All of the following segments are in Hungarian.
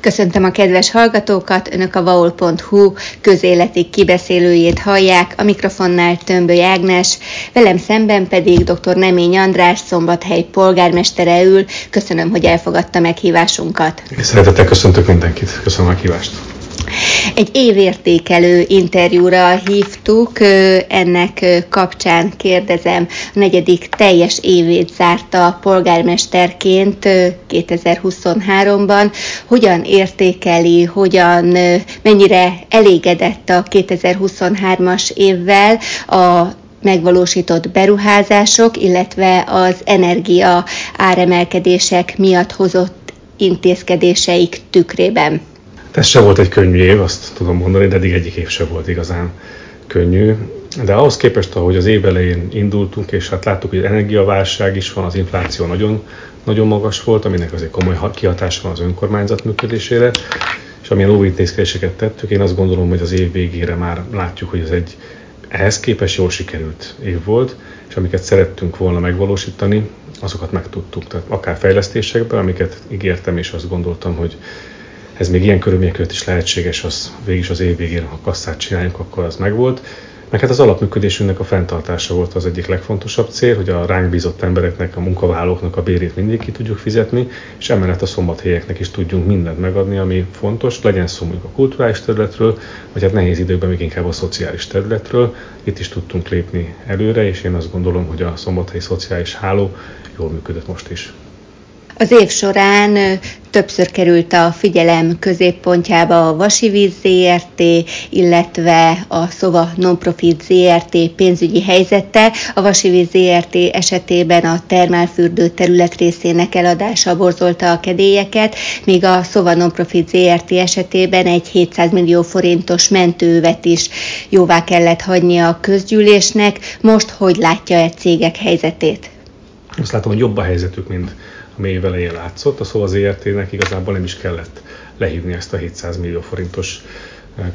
Köszöntöm a kedves hallgatókat, Önök a vaul.hu közéleti kibeszélőjét hallják, a mikrofonnál Tömböly Ágnes, velem szemben pedig dr. Nemény András, Szombathely polgármestere ül. Köszönöm, hogy elfogadta meghívásunkat. Szeretettel köszöntök mindenkit, köszönöm a kívást. Egy évértékelő interjúra hívtuk, ennek kapcsán kérdezem, a negyedik teljes évét zárta polgármesterként 2023-ban. Hogyan értékeli, hogyan, mennyire elégedett a 2023-as évvel a megvalósított beruházások, illetve az energia áremelkedések miatt hozott intézkedéseik tükrében? Ez se volt egy könnyű év, azt tudom mondani, de eddig egyik év se volt igazán könnyű. De ahhoz képest, ahogy az év elején indultunk, és hát láttuk, hogy energiaválság is van, az infláció nagyon, nagyon magas volt, aminek azért komoly kihatása van az önkormányzat működésére, és amilyen óvintézkedéseket tettük, én azt gondolom, hogy az év végére már látjuk, hogy ez egy ehhez képest jól sikerült év volt, és amiket szerettünk volna megvalósítani, azokat megtudtuk. Tehát akár fejlesztésekben, amiket ígértem, és azt gondoltam, hogy ez még ilyen körülmények között is lehetséges, az végig az év végén, ha kasszát csináljuk, akkor az megvolt. Meg hát az alapműködésünknek a fenntartása volt az egyik legfontosabb cél, hogy a ránk bízott embereknek, a munkavállalóknak a bérét mindig ki tudjuk fizetni, és emellett a szombathelyeknek is tudjunk mindent megadni, ami fontos, legyen szó mondjuk a kulturális területről, vagy hát nehéz időkben még inkább a szociális területről. Itt is tudtunk lépni előre, és én azt gondolom, hogy a szombathelyi szociális háló jól működött most is. Az év során többször került a figyelem középpontjába a Vasivíz ZRT, illetve a Szova Nonprofit ZRT pénzügyi helyzete. A Vasivíz ZRT esetében a termálfürdő terület részének eladása borzolta a kedélyeket, míg a Szova Nonprofit ZRT esetében egy 700 millió forintos mentővet is jóvá kellett hagyni a közgyűlésnek. Most hogy látja egy cégek helyzetét? Azt látom, hogy jobb a helyzetük, mint év elején látszott. Szóval az ERT-nek igazából nem is kellett lehívni ezt a 700 millió forintos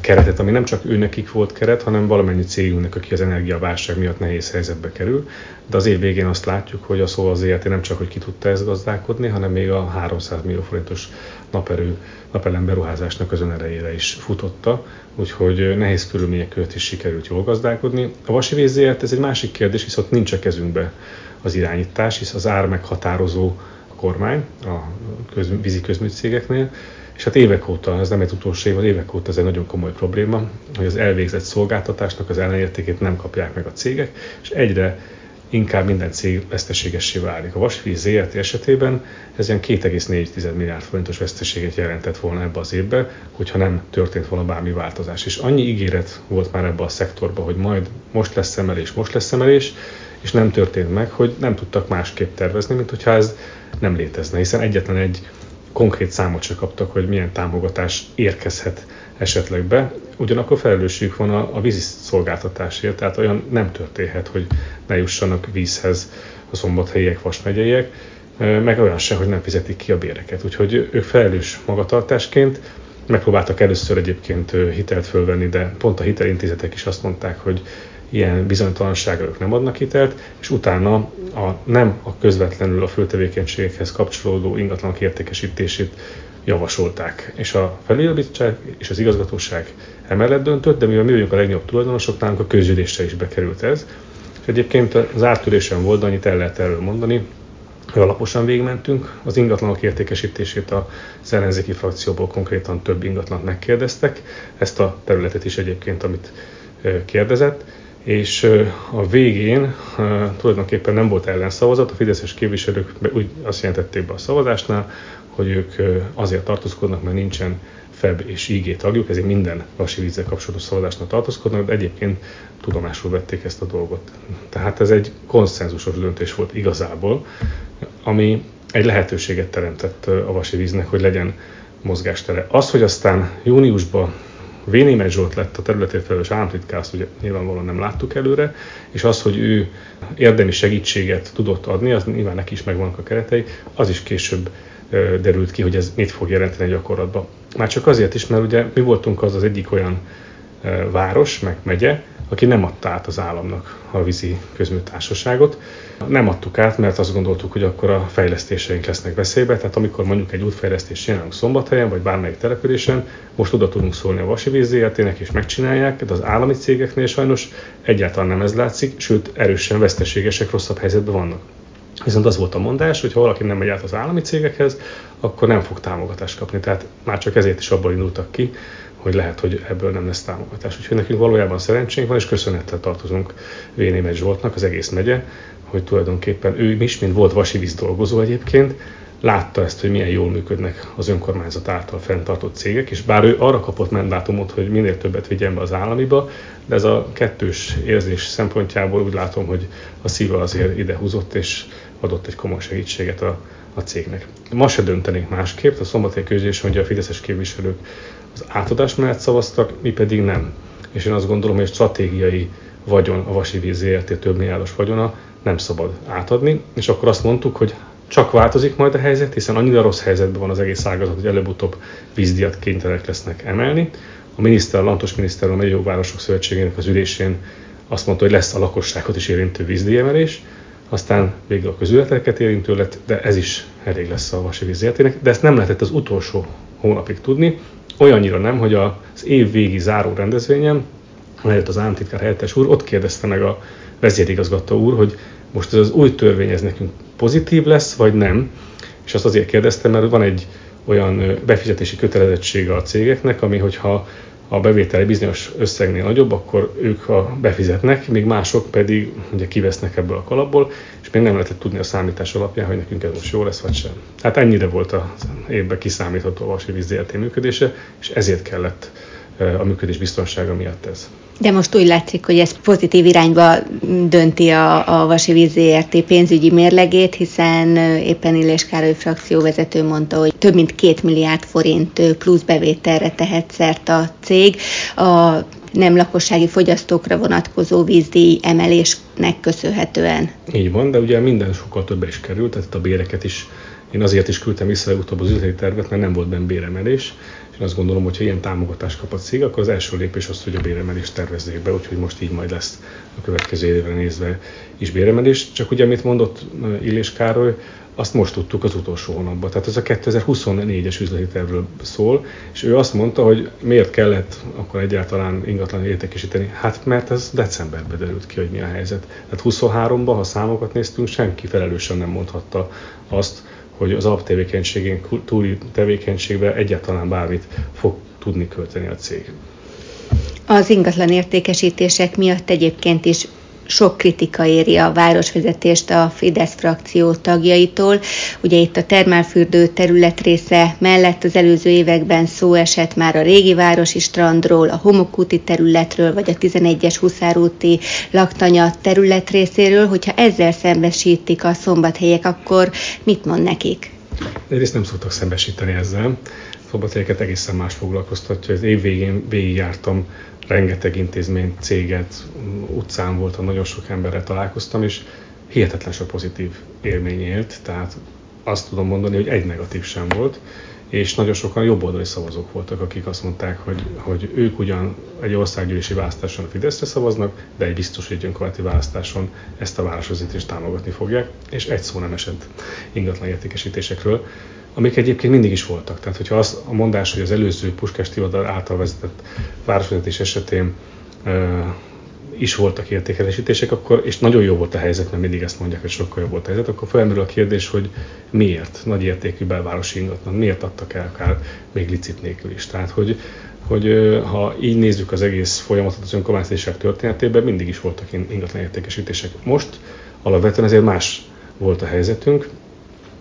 keretet, ami nem csak őnekik volt keret, hanem valamennyi cégünknek, aki az energiaválság miatt nehéz helyzetbe kerül. De az év végén azt látjuk, hogy a szó az ERT nem csak, hogy ki tudta ezt gazdálkodni, hanem még a 300 millió forintos naperő, napelem beruházásnak az önerejére is futotta, úgyhogy nehéz körülmények között is sikerült jól gazdálkodni. A Vasi ZRT ez egy másik kérdés, viszont nincs a kezünkbe az irányítás, hisz az ár meghatározó kormány a köz, vízi közműcégeknél, és hát évek óta, ez nem egy utolsó év, évek óta ez egy nagyon komoly probléma, hogy az elvégzett szolgáltatásnak az ellenértékét nem kapják meg a cégek, és egyre inkább minden cég veszteségessé válik. A Vasvíz ZRT esetében ez ilyen 2,4 milliárd forintos veszteséget jelentett volna ebbe az évbe, hogyha nem történt volna bármi változás. És annyi ígéret volt már ebbe a szektorba, hogy majd most lesz emelés, most lesz emelés, és nem történt meg, hogy nem tudtak másképp tervezni, mint hogyha ez nem létezne, hiszen egyetlen egy konkrét számot se kaptak, hogy milyen támogatás érkezhet esetleg be. Ugyanakkor felelősségük van a, a vízi szolgáltatásért, tehát olyan nem történhet, hogy ne jussanak vízhez a szombathelyiek, vasmegyeiek, meg olyan se, hogy nem fizetik ki a béreket. Úgyhogy ők felelős magatartásként megpróbáltak először egyébként hitelt fölvenni, de pont a hitelintézetek is azt mondták, hogy ilyen bizonytalanságra ők nem adnak hitelt, és utána a, nem a közvetlenül a föltevékenységekhez kapcsolódó ingatlanok értékesítését javasolták. És a felügyelőbizottság és az igazgatóság emellett döntött, de mivel mi vagyunk a legnagyobb tulajdonosok, nálunk a közgyűlésre is bekerült ez. És egyébként az áttörésen volt, annyit el lehet erről mondani, hogy alaposan végmentünk. Az ingatlanok értékesítését a ellenzéki frakcióból konkrétan több ingatlant megkérdeztek. Ezt a területet is egyébként, amit kérdezett és a végén tulajdonképpen nem volt ellenszavazat, a fideszes képviselők úgy azt jelentették be a szavazásnál, hogy ők azért tartózkodnak, mert nincsen FEB és IG tagjuk, ezért minden vasi vízzel kapcsolatos szavazásnak tartózkodnak, de egyébként tudomásul vették ezt a dolgot. Tehát ez egy konszenzusos döntés volt igazából, ami egy lehetőséget teremtett a vasi víznek, hogy legyen mozgástere. Az, hogy aztán júniusban Vénémet Zsolt lett a területért felelős államtitkár, azt ugye nyilvánvalóan nem láttuk előre, és az, hogy ő érdemi segítséget tudott adni, az nyilván neki is megvannak a keretei, az is később derült ki, hogy ez mit fog jelenteni gyakorlatban. Már csak azért is, mert ugye mi voltunk az az egyik olyan város, meg megye, aki nem adta át az államnak a vízi közműtársaságot. Nem adtuk át, mert azt gondoltuk, hogy akkor a fejlesztéseink lesznek veszélybe, tehát amikor mondjuk egy útfejlesztést csinálunk Szombathelyen, vagy bármelyik településen, most oda tudunk szólni a Vasi Víz és megcsinálják, de az állami cégeknél sajnos egyáltalán nem ez látszik, sőt erősen veszteségesek, rosszabb helyzetben vannak. Viszont az volt a mondás, hogy ha valaki nem megy át az állami cégekhez, akkor nem fog támogatást kapni. Tehát már csak ezért is abból indultak ki, hogy lehet, hogy ebből nem lesz támogatás. Úgyhogy nekünk valójában szerencsénk van, és köszönettel tartozunk Vénémet Zsoltnak, az egész megye, hogy tulajdonképpen ő is, mint volt vasivíz dolgozó egyébként, látta ezt, hogy milyen jól működnek az önkormányzat által fenntartott cégek, és bár ő arra kapott mandátumot, hogy minél többet vigyen be az államiba, de ez a kettős érzés szempontjából úgy látom, hogy a szíve azért ide húzott, és adott egy komoly segítséget a, a cégnek. Ma se döntenénk másképp, a szombathely közgyűlés mondja, a fideszes képviselők az átadás mellett szavaztak, mi pedig nem. És én azt gondolom, hogy stratégiai vagyon, a Vasi Víz ZRT több milliárdos vagyona nem szabad átadni, és akkor azt mondtuk, hogy csak változik majd a helyzet, hiszen annyira rossz helyzetben van az egész ágazat, hogy előbb-utóbb vízdiat kénytelenek lesznek emelni. A miniszter, a Lantos miniszter, a Megyó Városok Szövetségének az ülésén azt mondta, hogy lesz a lakosságot is érintő vízdiemelés, aztán végül a közületeket érintő lett, de ez is elég lesz a Vasi Vízértének, de ezt nem lehetett az utolsó hónapig tudni, olyannyira nem, hogy az év végi záró rendezvényen lejött az államtitkár helyettes úr, ott kérdezte meg a vezérigazgató úr, hogy most ez az új törvény ez nekünk pozitív lesz, vagy nem. És azt azért kérdeztem, mert van egy olyan befizetési kötelezettsége a cégeknek, ami hogyha a bevétel egy bizonyos összegnél nagyobb, akkor ők a befizetnek, míg mások pedig ugye kivesznek ebből a kalapból, és még nem lehetett tudni a számítás alapján, hogy nekünk ez most jó lesz, vagy sem. Hát ennyire volt az évben kiszámítható a Vasi Víz működése, és ezért kellett a működés biztonsága miatt ez. De most úgy látszik, hogy ez pozitív irányba dönti a, a Vasi Víz ZRT pénzügyi mérlegét, hiszen éppen Illés Károly frakcióvezető mondta, hogy több mint két milliárd forint plusz bevételre tehet szert a cég. A nem lakossági fogyasztókra vonatkozó vízdíj emelésnek köszönhetően. Így van, de ugye minden sokkal többe is került, tehát a béreket is én azért is küldtem vissza utóbb az üzleti tervet, mert nem volt benne béremelés, én azt gondolom, hogy ha ilyen támogatást kap a cég, akkor az első lépés az, hogy a béremelést tervezzék be, úgyhogy most így majd lesz a következő évre nézve is béremelés. Csak ugye, amit mondott Illés Károly, azt most tudtuk az utolsó hónapban. Tehát ez a 2024-es üzleti tervről szól, és ő azt mondta, hogy miért kellett akkor egyáltalán ingatlan értékesíteni. Hát mert ez decemberben derült ki, hogy mi a helyzet. Tehát 23-ban, ha számokat néztünk, senki felelősen nem mondhatta azt, hogy az alaptevékenységén, túli tevékenységben egyáltalán bármit fog tudni költeni a cég. Az ingatlan értékesítések miatt egyébként is sok kritika éri a városvezetést a Fidesz frakció tagjaitól. Ugye itt a termálfürdő területrésze mellett az előző években szó esett már a régi városi strandról, a homokúti területről, vagy a 11-es Huszárúti laktanya területrészéről. Hogyha ezzel szembesítik a szombathelyek, akkor mit mond nekik? Egyrészt nem szoktak szembesíteni ezzel. Szombathelyeket egészen más foglalkoztatja. Az év végén végigjártam rengeteg intézményt, céget, utcán voltam, nagyon sok emberrel találkoztam, és hihetetlen sok pozitív élmény élt, tehát azt tudom mondani, hogy egy negatív sem volt, és nagyon sokan jobboldali szavazók voltak, akik azt mondták, hogy, hogy ők ugyan egy országgyűlési választáson a Fideszre szavaznak, de egy biztos, hogy önkormányzati választáson ezt a városvezetést támogatni fogják, és egy szó nem esett ingatlan értékesítésekről amik egyébként mindig is voltak. Tehát, hogyha az a mondás, hogy az előző Puskás Tivadar által vezetett városvezetés esetén is voltak értékelésítések, akkor, és nagyon jó volt a helyzet, mert mindig ezt mondják, hogy sokkal jobb volt a helyzet, akkor felmerül a kérdés, hogy miért nagy értékű belvárosi ingatlan, miért adtak el akár még licit nélkül is. Tehát, hogy, hogy ha így nézzük az egész folyamatot az önkormányzatések történetében, mindig is voltak ingatlan értékesítések. Most alapvetően ezért más volt a helyzetünk,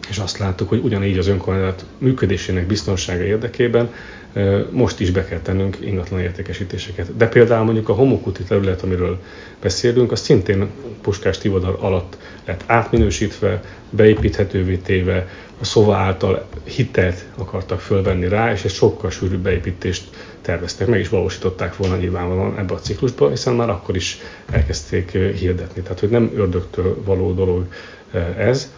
és azt láttuk, hogy ugyanígy az önkormányzat működésének biztonsága érdekében most is be kell tennünk ingatlan értékesítéseket. De például mondjuk a homokuti terület, amiről beszélünk, az szintén Puskás Tivadar alatt lett átminősítve, beépíthetővé téve, a szóva által hitelt akartak fölvenni rá, és egy sokkal sűrűbb beépítést terveztek, meg is valósították volna nyilvánvalóan ebbe a ciklusba, hiszen már akkor is elkezdték hirdetni. Tehát, hogy nem ördögtől való dolog ez.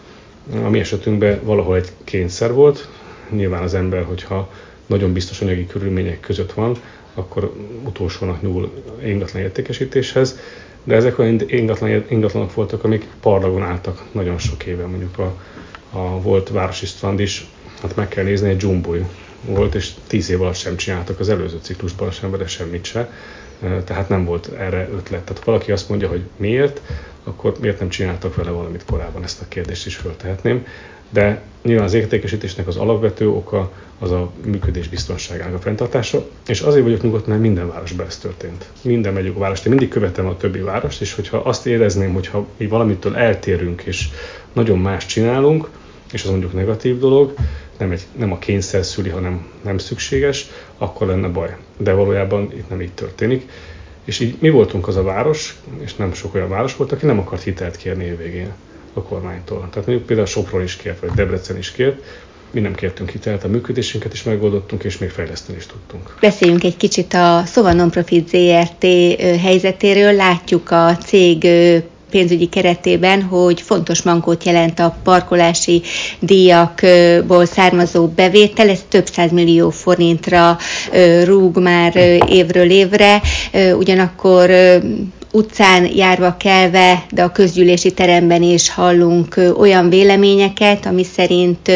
A mi esetünkben valahol egy kényszer volt. Nyilván az ember, hogyha nagyon biztos anyagi körülmények között van, akkor utolsónak nyúl ingatlan értékesítéshez, de ezek olyan ingatlan, ingatlanok voltak, amik parlagon álltak nagyon sok éve, mondjuk a, a volt Városi Strand is, hát meg kell nézni, egy dzsumbuj volt, és tíz év alatt sem csináltak az előző ciklusban sem, de semmit se, tehát nem volt erre ötlet. Tehát ha valaki azt mondja, hogy miért, akkor miért nem csináltak vele valamit korábban, ezt a kérdést is föltehetném. De nyilván az értékesítésnek az alapvető oka az a működés biztonságának a fenntartása, és azért vagyok nyugodt, mert minden városban ez történt. Minden megyük a várost. Én mindig követem a többi várost, és hogyha azt érezném, hogyha mi valamitől eltérünk, és nagyon más csinálunk, és az mondjuk negatív dolog, nem, egy, nem a kényszer szüli, hanem nem szükséges, akkor lenne baj. De valójában itt nem így történik. És így mi voltunk az a város, és nem sok olyan város volt, aki nem akart hitelt kérni évvégén a kormánytól. Tehát mondjuk például Sopron is kért, vagy Debrecen is kért, mi nem kértünk hitelt, a működésünket is megoldottunk, és még fejleszteni is tudtunk. Beszéljünk egy kicsit a Szóval Nonprofit ZRT helyzetéről. Látjuk a cég pénzügyi keretében, hogy fontos mankót jelent a parkolási díjakból származó bevétel, ez több millió forintra rúg már évről évre, ugyanakkor utcán járva kelve, de a közgyűlési teremben is hallunk olyan véleményeket, ami szerint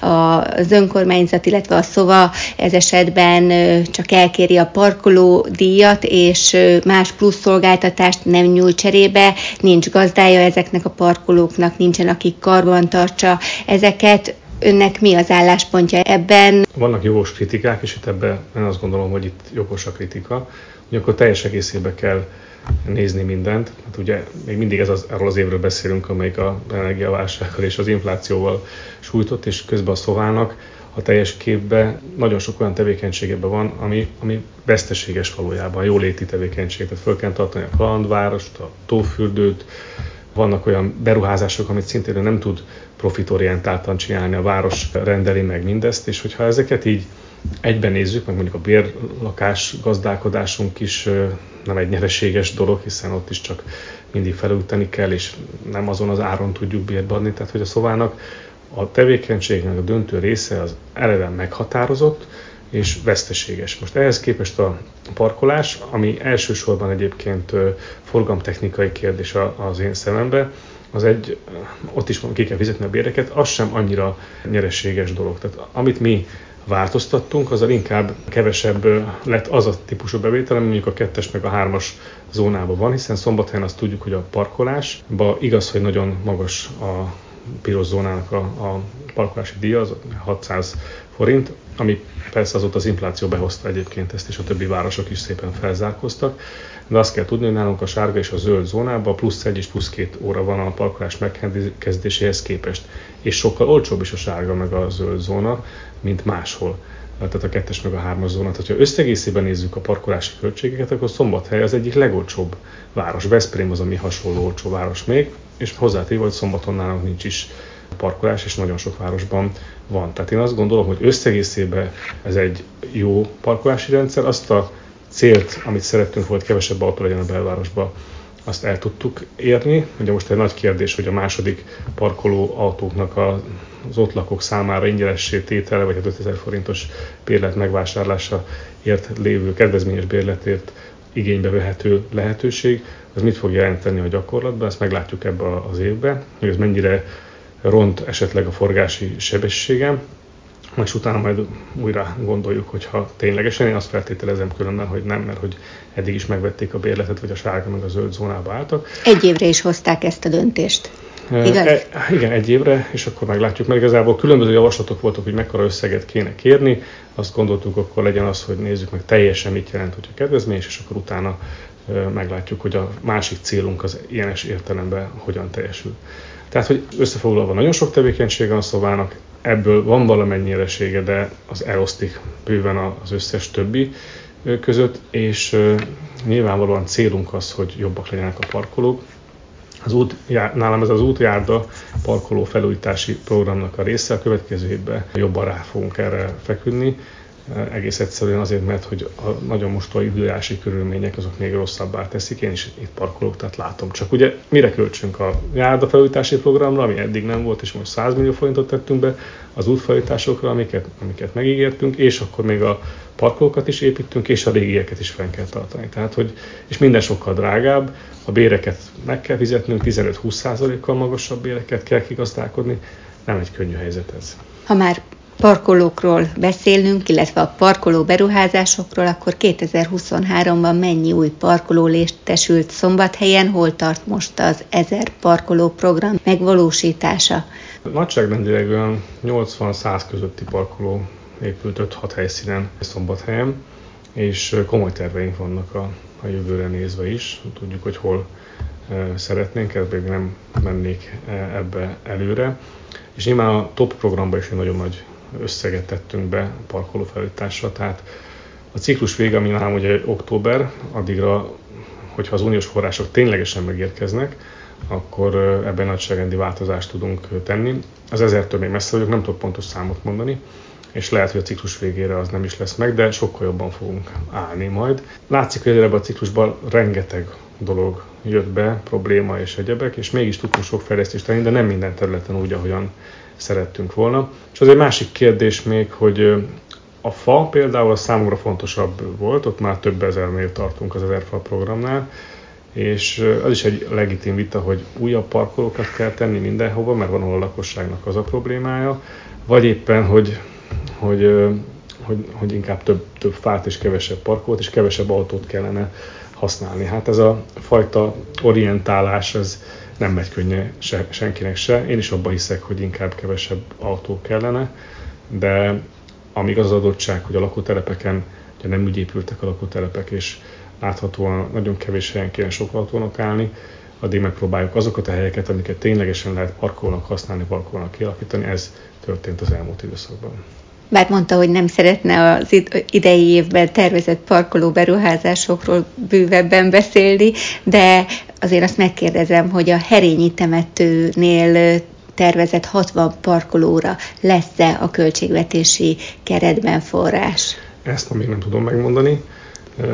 az önkormányzat, illetve a szova ez esetben csak elkéri a parkoló díjat, és más plusz szolgáltatást nem nyújt cserébe, nincs gazdája ezeknek a parkolóknak, nincsen akik karban tartsa ezeket. Önnek mi az álláspontja ebben? Vannak jogos kritikák, és itt ebben én azt gondolom, hogy itt jogos a kritika. Ugyanakkor teljes egészében kell nézni mindent. Hát ugye még mindig ez az, arról az évről beszélünk, amelyik a energiaválsággal és az inflációval sújtott, és közben a szovának a teljes képbe nagyon sok olyan tevékenységében van, ami, ami veszteséges valójában, jóléti tevékenység. Tehát föl kell tartani a kalandvárost, a tófürdőt, vannak olyan beruházások, amit szintén nem tud profitorientáltan csinálni, a város rendeli meg mindezt, és hogyha ezeket így egyben nézzük, meg mondjuk a bérlakás gazdálkodásunk is nem egy nyereséges dolog, hiszen ott is csak mindig felújítani kell, és nem azon az áron tudjuk bérbe adni. Tehát, hogy a szovának a tevékenységnek a döntő része az eleve meghatározott, és veszteséges. Most ehhez képest a parkolás, ami elsősorban egyébként forgalomtechnikai kérdés az én szemembe, az egy, ott is ki kell fizetni a béreket, az sem annyira nyereséges dolog. Tehát amit mi változtattunk, azzal inkább kevesebb lett az a típusú bevétel, ami mondjuk a kettes meg a hármas zónában van, hiszen szombathelyen azt tudjuk, hogy a parkolásban igaz, hogy nagyon magas a piros zónának a, a parkolási díja, az 600 forint, ami persze azóta az infláció behozta egyébként ezt, és a többi városok is szépen felzárkoztak. De azt kell tudni, hogy nálunk a sárga és a zöld zónában plusz egy és plusz két óra van a parkolás megkezdéséhez képest. És sokkal olcsóbb is a sárga meg a zöld zóna, mint máshol tehát a kettes meg a hármas zónát. Ha összegészében nézzük a parkolási költségeket, akkor Szombathely az egyik legolcsóbb város. Veszprém az, ami hasonló olcsó város még, és hozzátéve, hogy szombaton nálunk nincs is parkolás, és nagyon sok városban van. Tehát én azt gondolom, hogy összegészében ez egy jó parkolási rendszer. Azt a célt, amit szerettünk volt, kevesebb autó legyen a belvárosban, azt el tudtuk érni. Ugye most egy nagy kérdés, hogy a második parkoló autóknak az ott lakók számára ingyenessé tétele, vagy a 5000 forintos bérlet megvásárlása ért lévő kedvezményes bérletért igénybe vehető lehetőség, az mit fog jelenteni a gyakorlatban, ezt meglátjuk ebbe az évben, hogy ez mennyire ront esetleg a forgási sebességem, és utána majd újra gondoljuk, hogyha ténylegesen, én azt feltételezem különben, hogy nem, mert hogy eddig is megvették a bérletet, vagy a sárga meg a zöld zónába álltak. Egy évre is hozták ezt a döntést. Igaz? E, igen, egy évre, és akkor meglátjuk, mert igazából különböző javaslatok voltak, hogy mekkora összeget kéne kérni. Azt gondoltuk, akkor legyen az, hogy nézzük meg teljesen mit jelent, hogy a kedvezményes, és akkor utána meglátjuk, hogy a másik célunk az ilyenes értelemben hogyan teljesül. Tehát, hogy összefoglalva nagyon sok tevékenység van szobának, ebből van valamennyiresége, de az elosztik bőven az összes többi között, és nyilvánvalóan célunk az, hogy jobbak legyenek a parkolók. Az út, nálam ez az útjárda parkoló felújítási programnak a része, a következő évben jobban rá fogunk erre feküdni. Egész egyszerűen azért, mert hogy a nagyon mostoha időjárási körülmények azok még rosszabbá teszik. Én is itt parkolok, tehát látom. Csak ugye mire költsünk a járdafelújítási programra, ami eddig nem volt, és most 100 millió forintot tettünk be, az útfelújításokra, amiket, amiket megígértünk, és akkor még a parkolókat is építünk, és a régieket is fenn kell tartani. Tehát, hogy, és minden sokkal drágább, a béreket meg kell fizetnünk, 15-20%-kal magasabb béreket kell kigazdálkodni, nem egy könnyű helyzet ez. Ha már parkolókról beszélünk, illetve a parkoló beruházásokról, akkor 2023-ban mennyi új parkoló létesült Szombathelyen, hol tart most az 1000 parkoló program megvalósítása? Nagyságrendileg olyan 80-100 közötti parkoló épült 5-6 helyszínen Szombathelyen, és komoly terveink vannak a, a jövőre nézve is. Tudjuk, hogy hol szeretnénk, ebben nem mennék ebbe előre. És nyilván a TOP programban is egy nagyon nagy összeget tettünk be parkolófelújításra, tehát a ciklus vége, ami nálam ugye október, addigra, hogyha az uniós források ténylegesen megérkeznek, akkor ebben nagyságrendi változást tudunk tenni. Az ezertől még messze vagyok, nem tudok pontos számot mondani, és lehet, hogy a ciklus végére az nem is lesz meg, de sokkal jobban fogunk állni majd. Látszik, hogy ebben a ciklusban rengeteg dolog jött be, probléma és egyebek, és mégis tudtunk sok fejlesztést tenni, de nem minden területen úgy, ahogyan szerettünk volna. És az egy másik kérdés még, hogy a fa például a számomra fontosabb volt, ott már több ezernél tartunk az ezer fa programnál, és az is egy legitim vita, hogy újabb parkolókat kell tenni mindenhova, mert van ahol a lakosságnak az a problémája, vagy éppen, hogy, hogy, hogy, hogy inkább több, több fát és kevesebb parkolót, és kevesebb autót kellene használni. Hát ez a fajta orientálás, ez nem megy könnyen se, senkinek se. Én is abban hiszek, hogy inkább kevesebb autó kellene, de amíg az, adottság, hogy a lakótelepeken ugye nem úgy épültek a lakótelepek, és láthatóan nagyon kevés helyen kéne sok autónak állni, addig megpróbáljuk azokat a helyeket, amiket ténylegesen lehet parkolnak használni, parkolnak kialakítani, ez történt az elmúlt időszakban. Bár mondta, hogy nem szeretne az idei évben tervezett parkoló beruházásokról bővebben beszélni, de azért azt megkérdezem, hogy a Herényi temetőnél tervezett 60 parkolóra lesz-e a költségvetési keretben forrás? Ezt még nem tudom megmondani.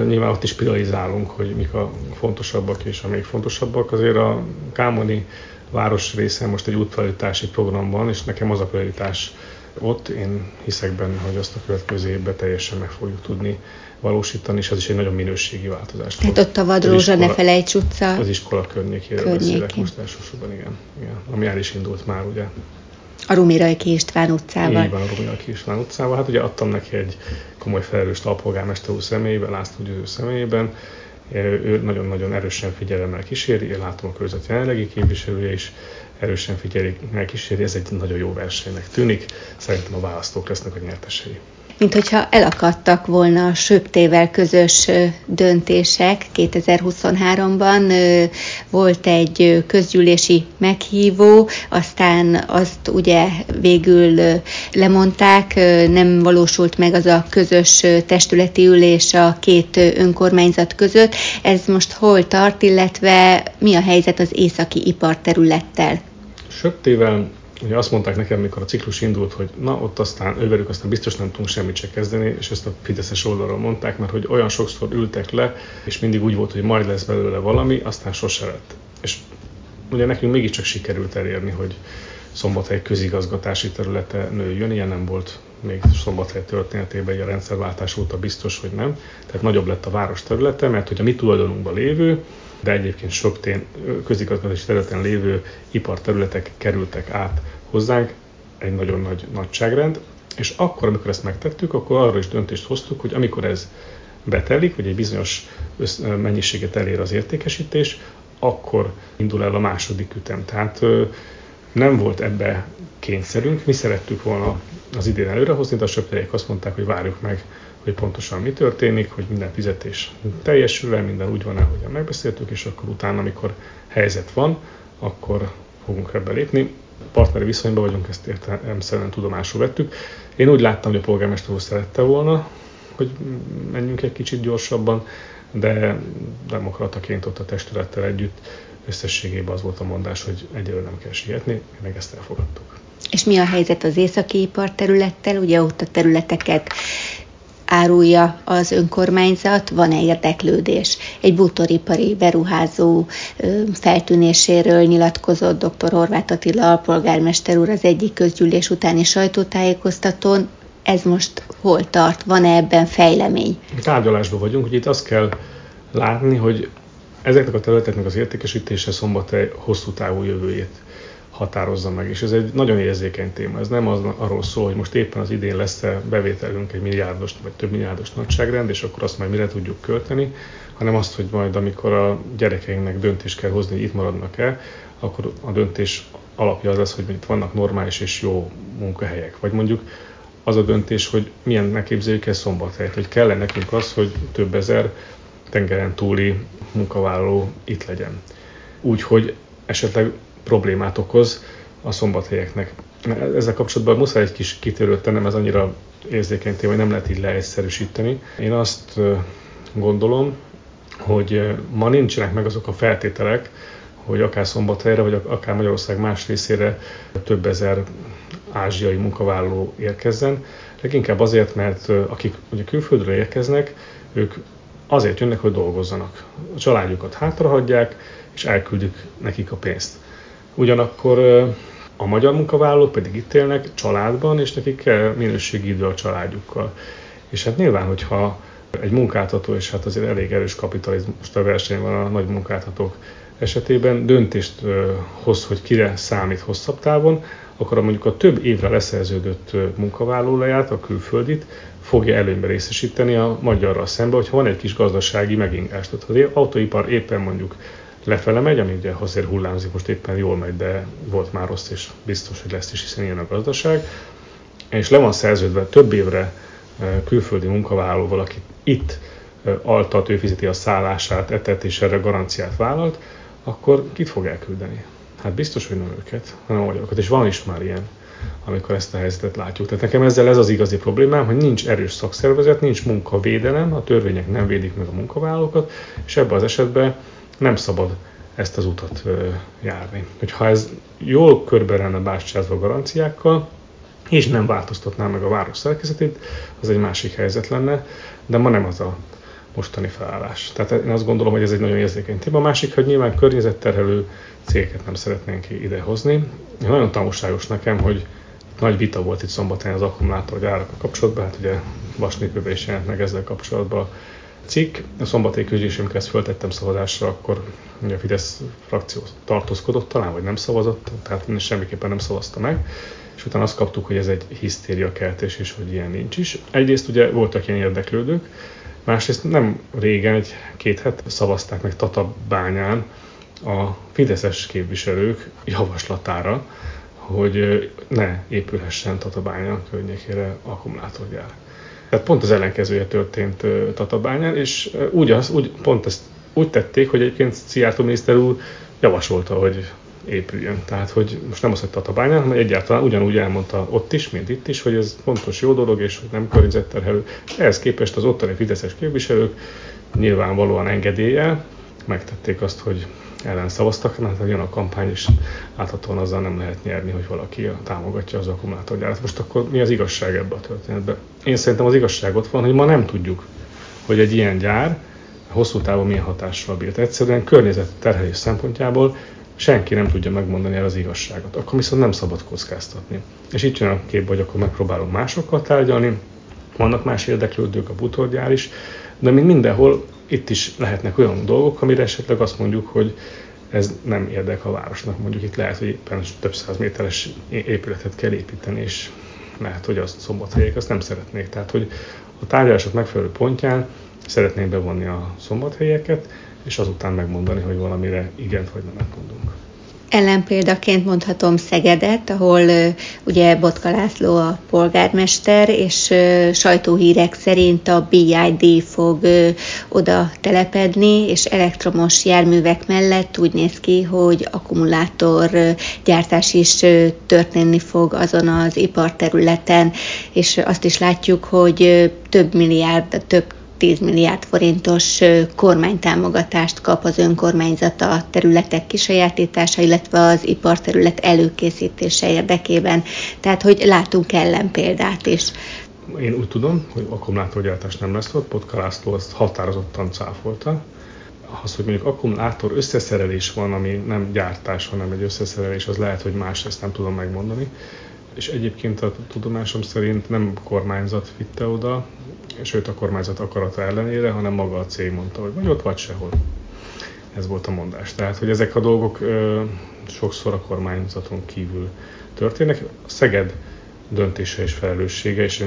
Nyilván ott is priorizálunk, hogy mik a fontosabbak és a még fontosabbak. Azért a Kámoni város része most egy útfelújítási programban, és nekem az a prioritás ott. Én hiszek benne, hogy azt a következő évben teljesen meg fogjuk tudni valósítani, és az is egy nagyon minőségi változás. Tehát ott a Vadrózsa, ne felejts utca. Az iskola környékére környékén. beszélek most elsősorban, igen, igen. Ami el is indult már, ugye. A Rumirajki István utcával. Így van, a Rumirajki István utcával. Hát ugye adtam neki egy komoly felelős alpolgármester úr személyében, László Győző személyében. Ő nagyon-nagyon erősen figyelemmel kíséri, én látom a körzet jelenlegi képviselője is, erősen figyelik, megkíséri, ez egy nagyon jó versenynek tűnik. Szerintem a választók lesznek a nyertesei mint hogyha elakadtak volna a söptével közös döntések. 2023-ban volt egy közgyűlési meghívó, aztán azt ugye végül lemondták, nem valósult meg az a közös testületi ülés a két önkormányzat között. Ez most hol tart, illetve mi a helyzet az északi iparterülettel? Söptével ugye azt mondták nekem, mikor a ciklus indult, hogy na ott aztán ővelük aztán biztos nem tudunk semmit se kezdeni, és ezt a Fideszes oldalról mondták, mert hogy olyan sokszor ültek le, és mindig úgy volt, hogy majd lesz belőle valami, aztán sose lett. És ugye nekünk mégiscsak sikerült elérni, hogy Szombathely közigazgatási területe nőjön, ilyen nem volt még Szombathely történetében, a rendszerváltás óta biztos, hogy nem. Tehát nagyobb lett a város területe, mert hogy a mi tulajdonunkban lévő, de egyébként sok tén, közigazgatási területen lévő iparterületek kerültek át hozzánk, egy nagyon nagy nagyságrend, és akkor, amikor ezt megtettük, akkor arra is döntést hoztuk, hogy amikor ez betelik, hogy egy bizonyos mennyiséget elér az értékesítés, akkor indul el a második ütem. Tehát nem volt ebbe kényszerünk, mi szerettük volna az idén előrehozni, de a söpteljék azt mondták, hogy várjuk meg hogy pontosan mi történik, hogy minden fizetés teljesül-e, minden úgy van-e, ahogyan megbeszéltük, és akkor utána, amikor helyzet van, akkor fogunk ebbe lépni. Partneri viszonyban vagyunk, ezt értelemszerűen tudomásul vettük. Én úgy láttam, hogy a polgármester úr szerette volna, hogy menjünk egy kicsit gyorsabban, de demokrataként ott a testülettel együtt összességében az volt a mondás, hogy egyelőre nem kell sietni, meg ezt elfogadtuk. És mi a helyzet az északi ipar területtel? Ugye ott a területeket árulja az önkormányzat, van-e érdeklődés. Egy bútoripari beruházó feltűnéséről nyilatkozott dr. Horváth Attila alpolgármester úr az egyik közgyűlés utáni sajtótájékoztatón. Ez most hol tart? Van-e ebben fejlemény? Tárgyalásban vagyunk, hogy itt azt kell látni, hogy ezeknek a területeknek az értékesítése szombathely hosszú távú jövőjét határozza meg. És ez egy nagyon érzékeny téma. Ez nem az, arról szól, hogy most éppen az idén lesz-e bevételünk egy milliárdos vagy több milliárdos nagyságrend, és akkor azt majd mire tudjuk költeni, hanem azt, hogy majd amikor a gyerekeinknek döntést kell hozni, hogy itt maradnak-e, akkor a döntés alapja az lesz, hogy itt vannak normális és jó munkahelyek. Vagy mondjuk az a döntés, hogy milyen képzeljük el szombathelyet, hogy kell nekünk az, hogy több ezer tengeren túli munkavállaló itt legyen. Úgyhogy esetleg problémát okoz a szombathelyeknek. Ezzel kapcsolatban muszáj egy kis kitérőt tennem, ez annyira érzékeny téma, hogy nem lehet így leegyszerűsíteni. Én azt gondolom, hogy ma nincsenek meg azok a feltételek, hogy akár Szombathelyre, vagy akár Magyarország más részére több ezer ázsiai munkavállaló érkezzen. Leginkább azért, mert akik ugye külföldről érkeznek, ők azért jönnek, hogy dolgozzanak. A családjukat hátrahagyják, és elküldjük nekik a pénzt. Ugyanakkor a magyar munkavállalók pedig itt élnek családban, és nekik kell minőségi idő a családjukkal. És hát nyilván, hogyha egy munkáltató, és hát azért elég erős kapitalizmus a verseny van a nagy munkáltatók esetében, döntést hoz, hogy kire számít hosszabb távon, akkor a mondjuk a több évre leszerződött munkavállalóját, a külföldit, fogja előnybe részesíteni a magyarral szemben, hogyha van egy kis gazdasági megingás. Tehát az autóipar éppen mondjuk lefele megy, ami ugye azért hullámzik, most éppen jól megy, de volt már rossz, és biztos, hogy lesz is, hiszen ilyen a gazdaság, és le van szerződve több évre külföldi munkavállaló valaki itt altat, ő fizeti a szállását, etet és erre garanciát vállalt, akkor kit fog elküldeni? Hát biztos, hogy nem őket, hanem magyarokat. És van is már ilyen, amikor ezt a helyzetet látjuk. Tehát nekem ezzel ez az igazi problémám, hogy nincs erős szakszervezet, nincs munkavédelem, a törvények nem védik meg a munkavállalókat, és ebben az esetben nem szabad ezt az utat járni. Hogyha ez jól körbe lenne bástyázva garanciákkal, és nem változtatná meg a város szerkezetét, az egy másik helyzet lenne, de ma nem az a mostani felállás. Tehát én azt gondolom, hogy ez egy nagyon érzékeny téma. A másik, hogy nyilván környezetterhelő cégeket nem szeretnénk idehozni. Nagyon tanulságos nekem, hogy nagy vita volt itt szombaton az akkumulátorgyárakkal kapcsolatban, hát ugye Vasnépőben is jelent meg ezzel kapcsolatban cikk. A szombati közgyűlés, amikor ezt föltettem szavazásra, akkor a Fidesz frakció tartózkodott talán, vagy nem szavazott, tehát semmiképpen nem szavazta meg és utána azt kaptuk, hogy ez egy hisztéria keltés, és hogy ilyen nincs is. Egyrészt ugye voltak ilyen érdeklődők, másrészt nem régen, egy két het szavazták meg Tatabányán a fideszes képviselők javaslatára, hogy ne épülhessen Tatabánya környékére akkumulátorgyár. Tehát pont az ellenkezője történt Tatabányán, és úgy, az, úgy pont ezt úgy tették, hogy egyébként Szijjártó miniszter úr javasolta, hogy épüljön. Tehát, hogy most nem az, hogy Tatabányán, hanem egyáltalán ugyanúgy elmondta ott is, mint itt is, hogy ez fontos jó dolog, és hogy nem környezetterhelő. Ehhez képest az ottani fideszes képviselők nyilvánvalóan engedéllyel megtették azt, hogy ellen szavaztak, mert jön a kampány, és láthatóan azzal nem lehet nyerni, hogy valaki támogatja az akkumulátorgyárat. Most akkor mi az igazság ebben a történetben? Én szerintem az igazság ott van, hogy ma nem tudjuk, hogy egy ilyen gyár hosszú távon milyen hatással bírt. Egyszerűen környezetterhelés szempontjából senki nem tudja megmondani el az igazságot. Akkor viszont nem szabad kockáztatni. És itt jön a kép, hogy akkor megpróbálunk másokkal tárgyalni, vannak más érdeklődők, a bútorgyár is, de mint mindenhol itt is lehetnek olyan dolgok, amire esetleg azt mondjuk, hogy ez nem érdek a városnak. Mondjuk itt lehet, hogy éppen több száz méteres épületet kell építeni, és lehet, hogy azt szombathelyek azt nem szeretnék. Tehát, hogy a tárgyalások megfelelő pontján szeretnénk bevonni a szombathelyeket, és azután megmondani, hogy valamire igent vagy nemet mondunk. Ellenpéldaként mondhatom Szegedet, ahol ugye Botka László a polgármester, és sajtóhírek szerint a BID fog oda telepedni, és elektromos járművek mellett úgy néz ki, hogy akkumulátor gyártás is történni fog azon az iparterületen, és azt is látjuk, hogy több milliárd, több 10 milliárd forintos kormánytámogatást kap az önkormányzat a területek kisajátítása, illetve az iparterület előkészítése érdekében. Tehát, hogy látunk ellenpéldát is. én úgy tudom, hogy akkumulátorgyártás nem lesz ott, Potka László azt határozottan cáfolta. Az, hogy mondjuk akkumulátor összeszerelés van, ami nem gyártás, hanem egy összeszerelés, az lehet, hogy más, ezt nem tudom megmondani. És egyébként a tudomásom szerint nem kormányzat vitte oda, sőt a kormányzat akarata ellenére, hanem maga a cég mondta, hogy vagy ott, vagy sehol. Ez volt a mondás. Tehát, hogy ezek a dolgok ö, sokszor a kormányzaton kívül történnek. Szeged döntése és felelőssége, és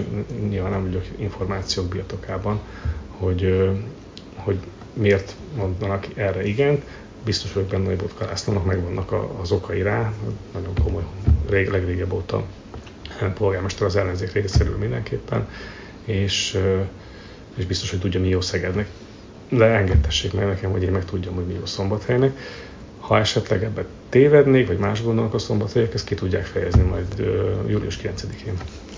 nyilván nem vagyok információk birtokában, hogy, hogy miért mondanak erre igent. Biztos vagyok benne, hogy Botka Lászlónak megvannak az okai rá, nagyon komoly, rég, legrégebb óta polgármester az ellenzék részéről mindenképpen, és, és biztos, hogy tudja mi jó Szegednek. De engedtessék meg nekem, hogy én meg tudjam, hogy mi jó Szombathelynek. Ha esetleg ebbe tévednék, vagy más gondolnak a szombathelyek, ezt ki tudják fejezni majd július 9-én.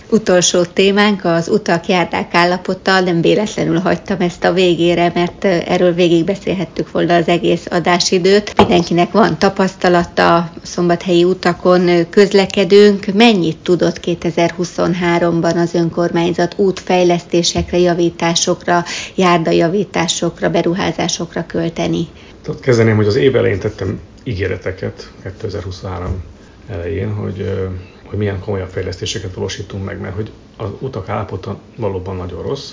Utolsó témánk az utak, járdák állapota. Nem véletlenül hagytam ezt a végére, mert erről végig beszélhettük volna az egész adásidőt. Mindenkinek van tapasztalata, szombathelyi utakon közlekedünk. Mennyit tudott 2023-ban az önkormányzat útfejlesztésekre, javításokra, járdajavításokra, beruházásokra költeni? Tehát kezdeném, hogy az év elején tettem ígéreteket 2023 elején, hogy, hogy milyen komolyabb fejlesztéseket valósítunk meg, mert hogy az utak állapota valóban nagyon rossz,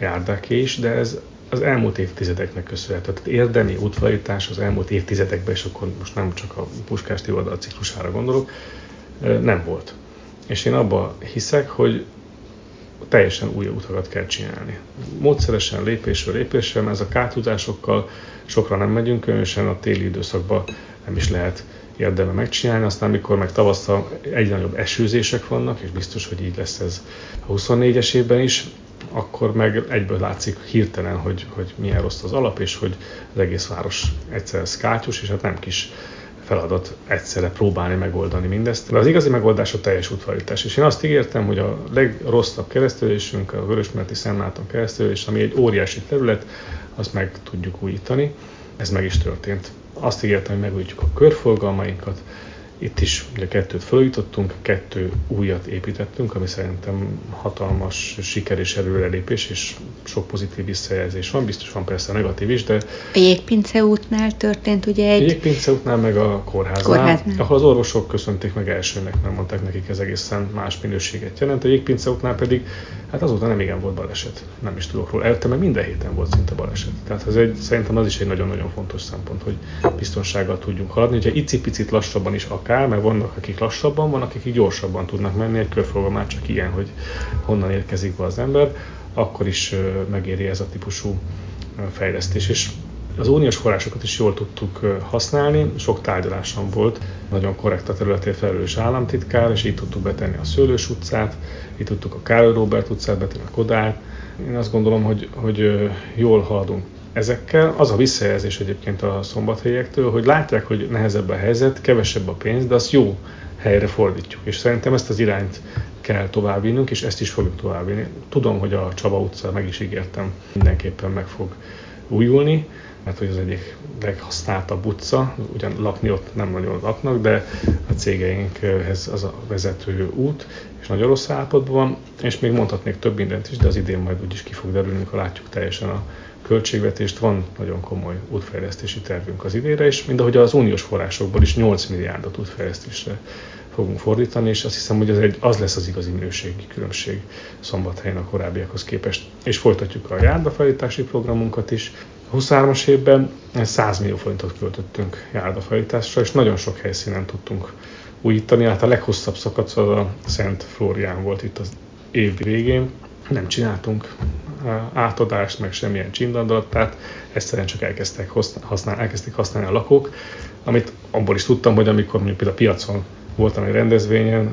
járdáké is, de ez az elmúlt évtizedeknek köszönhető. Tehát érdemi útfelújítás az elmúlt évtizedekben, és akkor most nem csak a Puskás Tivadar ciklusára gondolok, nem volt. És én abba hiszek, hogy teljesen új utakat kell csinálni. Módszeresen, lépésről lépésre, mert ez a kártudásokkal sokra nem megyünk, különösen a téli időszakban nem is lehet érdeme megcsinálni, aztán amikor meg tavasszal egyre nagyobb esőzések vannak, és biztos, hogy így lesz ez a 24-es évben is, akkor meg egyből látszik hirtelen, hogy, hogy milyen rossz az alap, és hogy az egész város egyszer szkátyos, és hát nem kis feladat egyszerre próbálni megoldani mindezt. De az igazi megoldás a teljes útvalítás. És én azt ígértem, hogy a legrosszabb keresztülésünk a Vörösmereti Szentmáton keresztül, és ami egy óriási terület, azt meg tudjuk újítani. Ez meg is történt. Azt ígértem, hogy megújítjuk a körforgalmainkat, itt is ugye kettőt felújítottunk, kettő újat építettünk, ami szerintem hatalmas siker és előrelépés, és sok pozitív visszajelzés van, biztos van persze negatív is, de... A Jégpince útnál történt ugye egy... A Jégpince útnál meg a kórháznál, kórháznál, ahol az orvosok köszönték meg elsőnek, mert mondták nekik ez egészen más minőséget jelent. A Jégpince útnál pedig, hát azóta nem igen volt baleset, nem is tudok róla. Előtte meg minden héten volt szinte baleset. Tehát ez egy, szerintem az is egy nagyon-nagyon fontos szempont, hogy biztonsággal tudjunk haladni. Ugye icipicit lassabban is akár, mert vannak, akik lassabban, vannak, akik gyorsabban tudnak menni, egy körforgalom már csak ilyen, hogy honnan érkezik be az ember, akkor is megéri ez a típusú fejlesztés. És az uniós forrásokat is jól tudtuk használni, sok tárgyalásom volt, nagyon korrekt a területén felelős államtitkár, és így tudtuk betenni a Szőlős utcát, így tudtuk a Károly Robert utcát betenni a Kodár. Én azt gondolom, hogy, hogy jól haladunk ezekkel. Az a visszajelzés egyébként a szombathelyektől, hogy látják, hogy nehezebb a helyzet, kevesebb a pénz, de azt jó helyre fordítjuk. És szerintem ezt az irányt kell továbbvinnünk, és ezt is fogjuk továbbvinni. Tudom, hogy a Csaba utca, meg is ígértem, mindenképpen meg fog újulni, mert hogy az egyik leghasználtabb utca, ugyan lakni ott nem nagyon laknak, de a cégeinkhez az a vezető út, és nagyon rossz állapotban van, és még mondhatnék több mindent is, de az idén majd úgyis ki fog derülni, amikor látjuk teljesen a költségvetést, van nagyon komoly útfejlesztési tervünk az idére, és mind ahogy az uniós forrásokból is 8 milliárdot útfejlesztésre fogunk fordítani, és azt hiszem, hogy ez egy, az lesz az igazi minőségi különbség Szombathelyen a korábbiakhoz képest. És folytatjuk a járdafelítási programunkat is. A 23-as évben 100 millió forintot költöttünk járdafelításra, és nagyon sok helyszínen tudtunk újítani. Hát a leghosszabb szakasz az a Szent Flórián volt itt az év végén, nem csináltunk átadást, meg semmilyen csindandalat, tehát egyszerűen csak elkezdtek használni, elkezdték használni a lakók, amit abból is tudtam, hogy amikor mondjuk például a piacon voltam egy rendezvényen,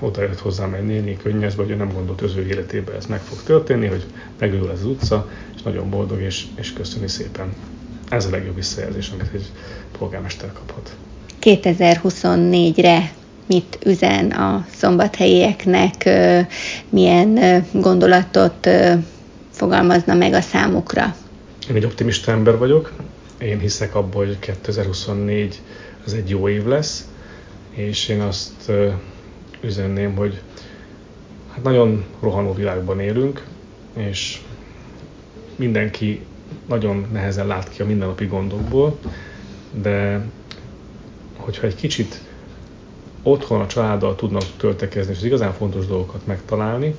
oda jött hozzám egy néni könnyezbe, hogy ő nem gondolt az ő életében ez meg fog történni, hogy megül az utca, és nagyon boldog, és, és köszöni szépen. Ez a legjobb visszajelzés, amit egy polgármester kaphat. 2024-re mit üzen a szombathelyieknek, milyen gondolatot fogalmazna meg a számukra? Én egy optimista ember vagyok. Én hiszek abban, hogy 2024 az egy jó év lesz, és én azt üzenném, hogy hát nagyon rohanó világban élünk, és mindenki nagyon nehezen lát ki a mindennapi gondokból, de hogyha egy kicsit otthon a családdal tudnak töltekezni, és az igazán fontos dolgokat megtalálni,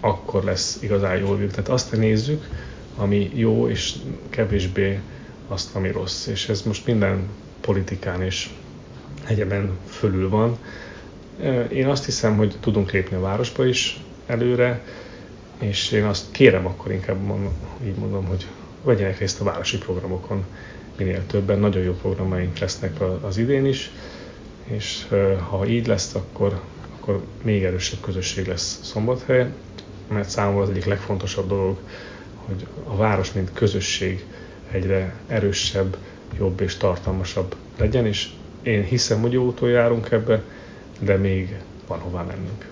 akkor lesz igazán jó világ. Tehát azt nézzük, ami jó, és kevésbé azt, ami rossz. És ez most minden politikán és egyeben fölül van. Én azt hiszem, hogy tudunk lépni a városba is előre, és én azt kérem akkor inkább így mondom, hogy vegyenek részt a városi programokon minél többen. Nagyon jó programaink lesznek az idén is, és ha így lesz, akkor, akkor még erősebb közösség lesz Szombathely, mert számomra az egyik legfontosabb dolog, hogy a város, mint közösség egyre erősebb, jobb és tartalmasabb legyen, és én hiszem, hogy jó úton járunk ebbe, de még van hová mennünk.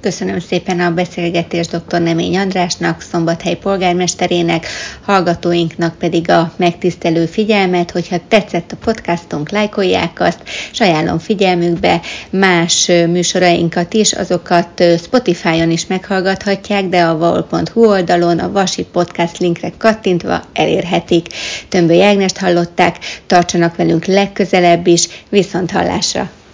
Köszönöm szépen a beszélgetést dr. Nemény Andrásnak, Szombathely polgármesterének, hallgatóinknak pedig a megtisztelő figyelmet, hogyha tetszett a podcastunk, lájkolják azt, és ajánlom figyelmükbe más műsorainkat is, azokat Spotify-on is meghallgathatják, de a vaol.hu oldalon a Vasi Podcast linkre kattintva elérhetik. Tömbő Jágnest hallották, tartsanak velünk legközelebb is, viszont hallásra!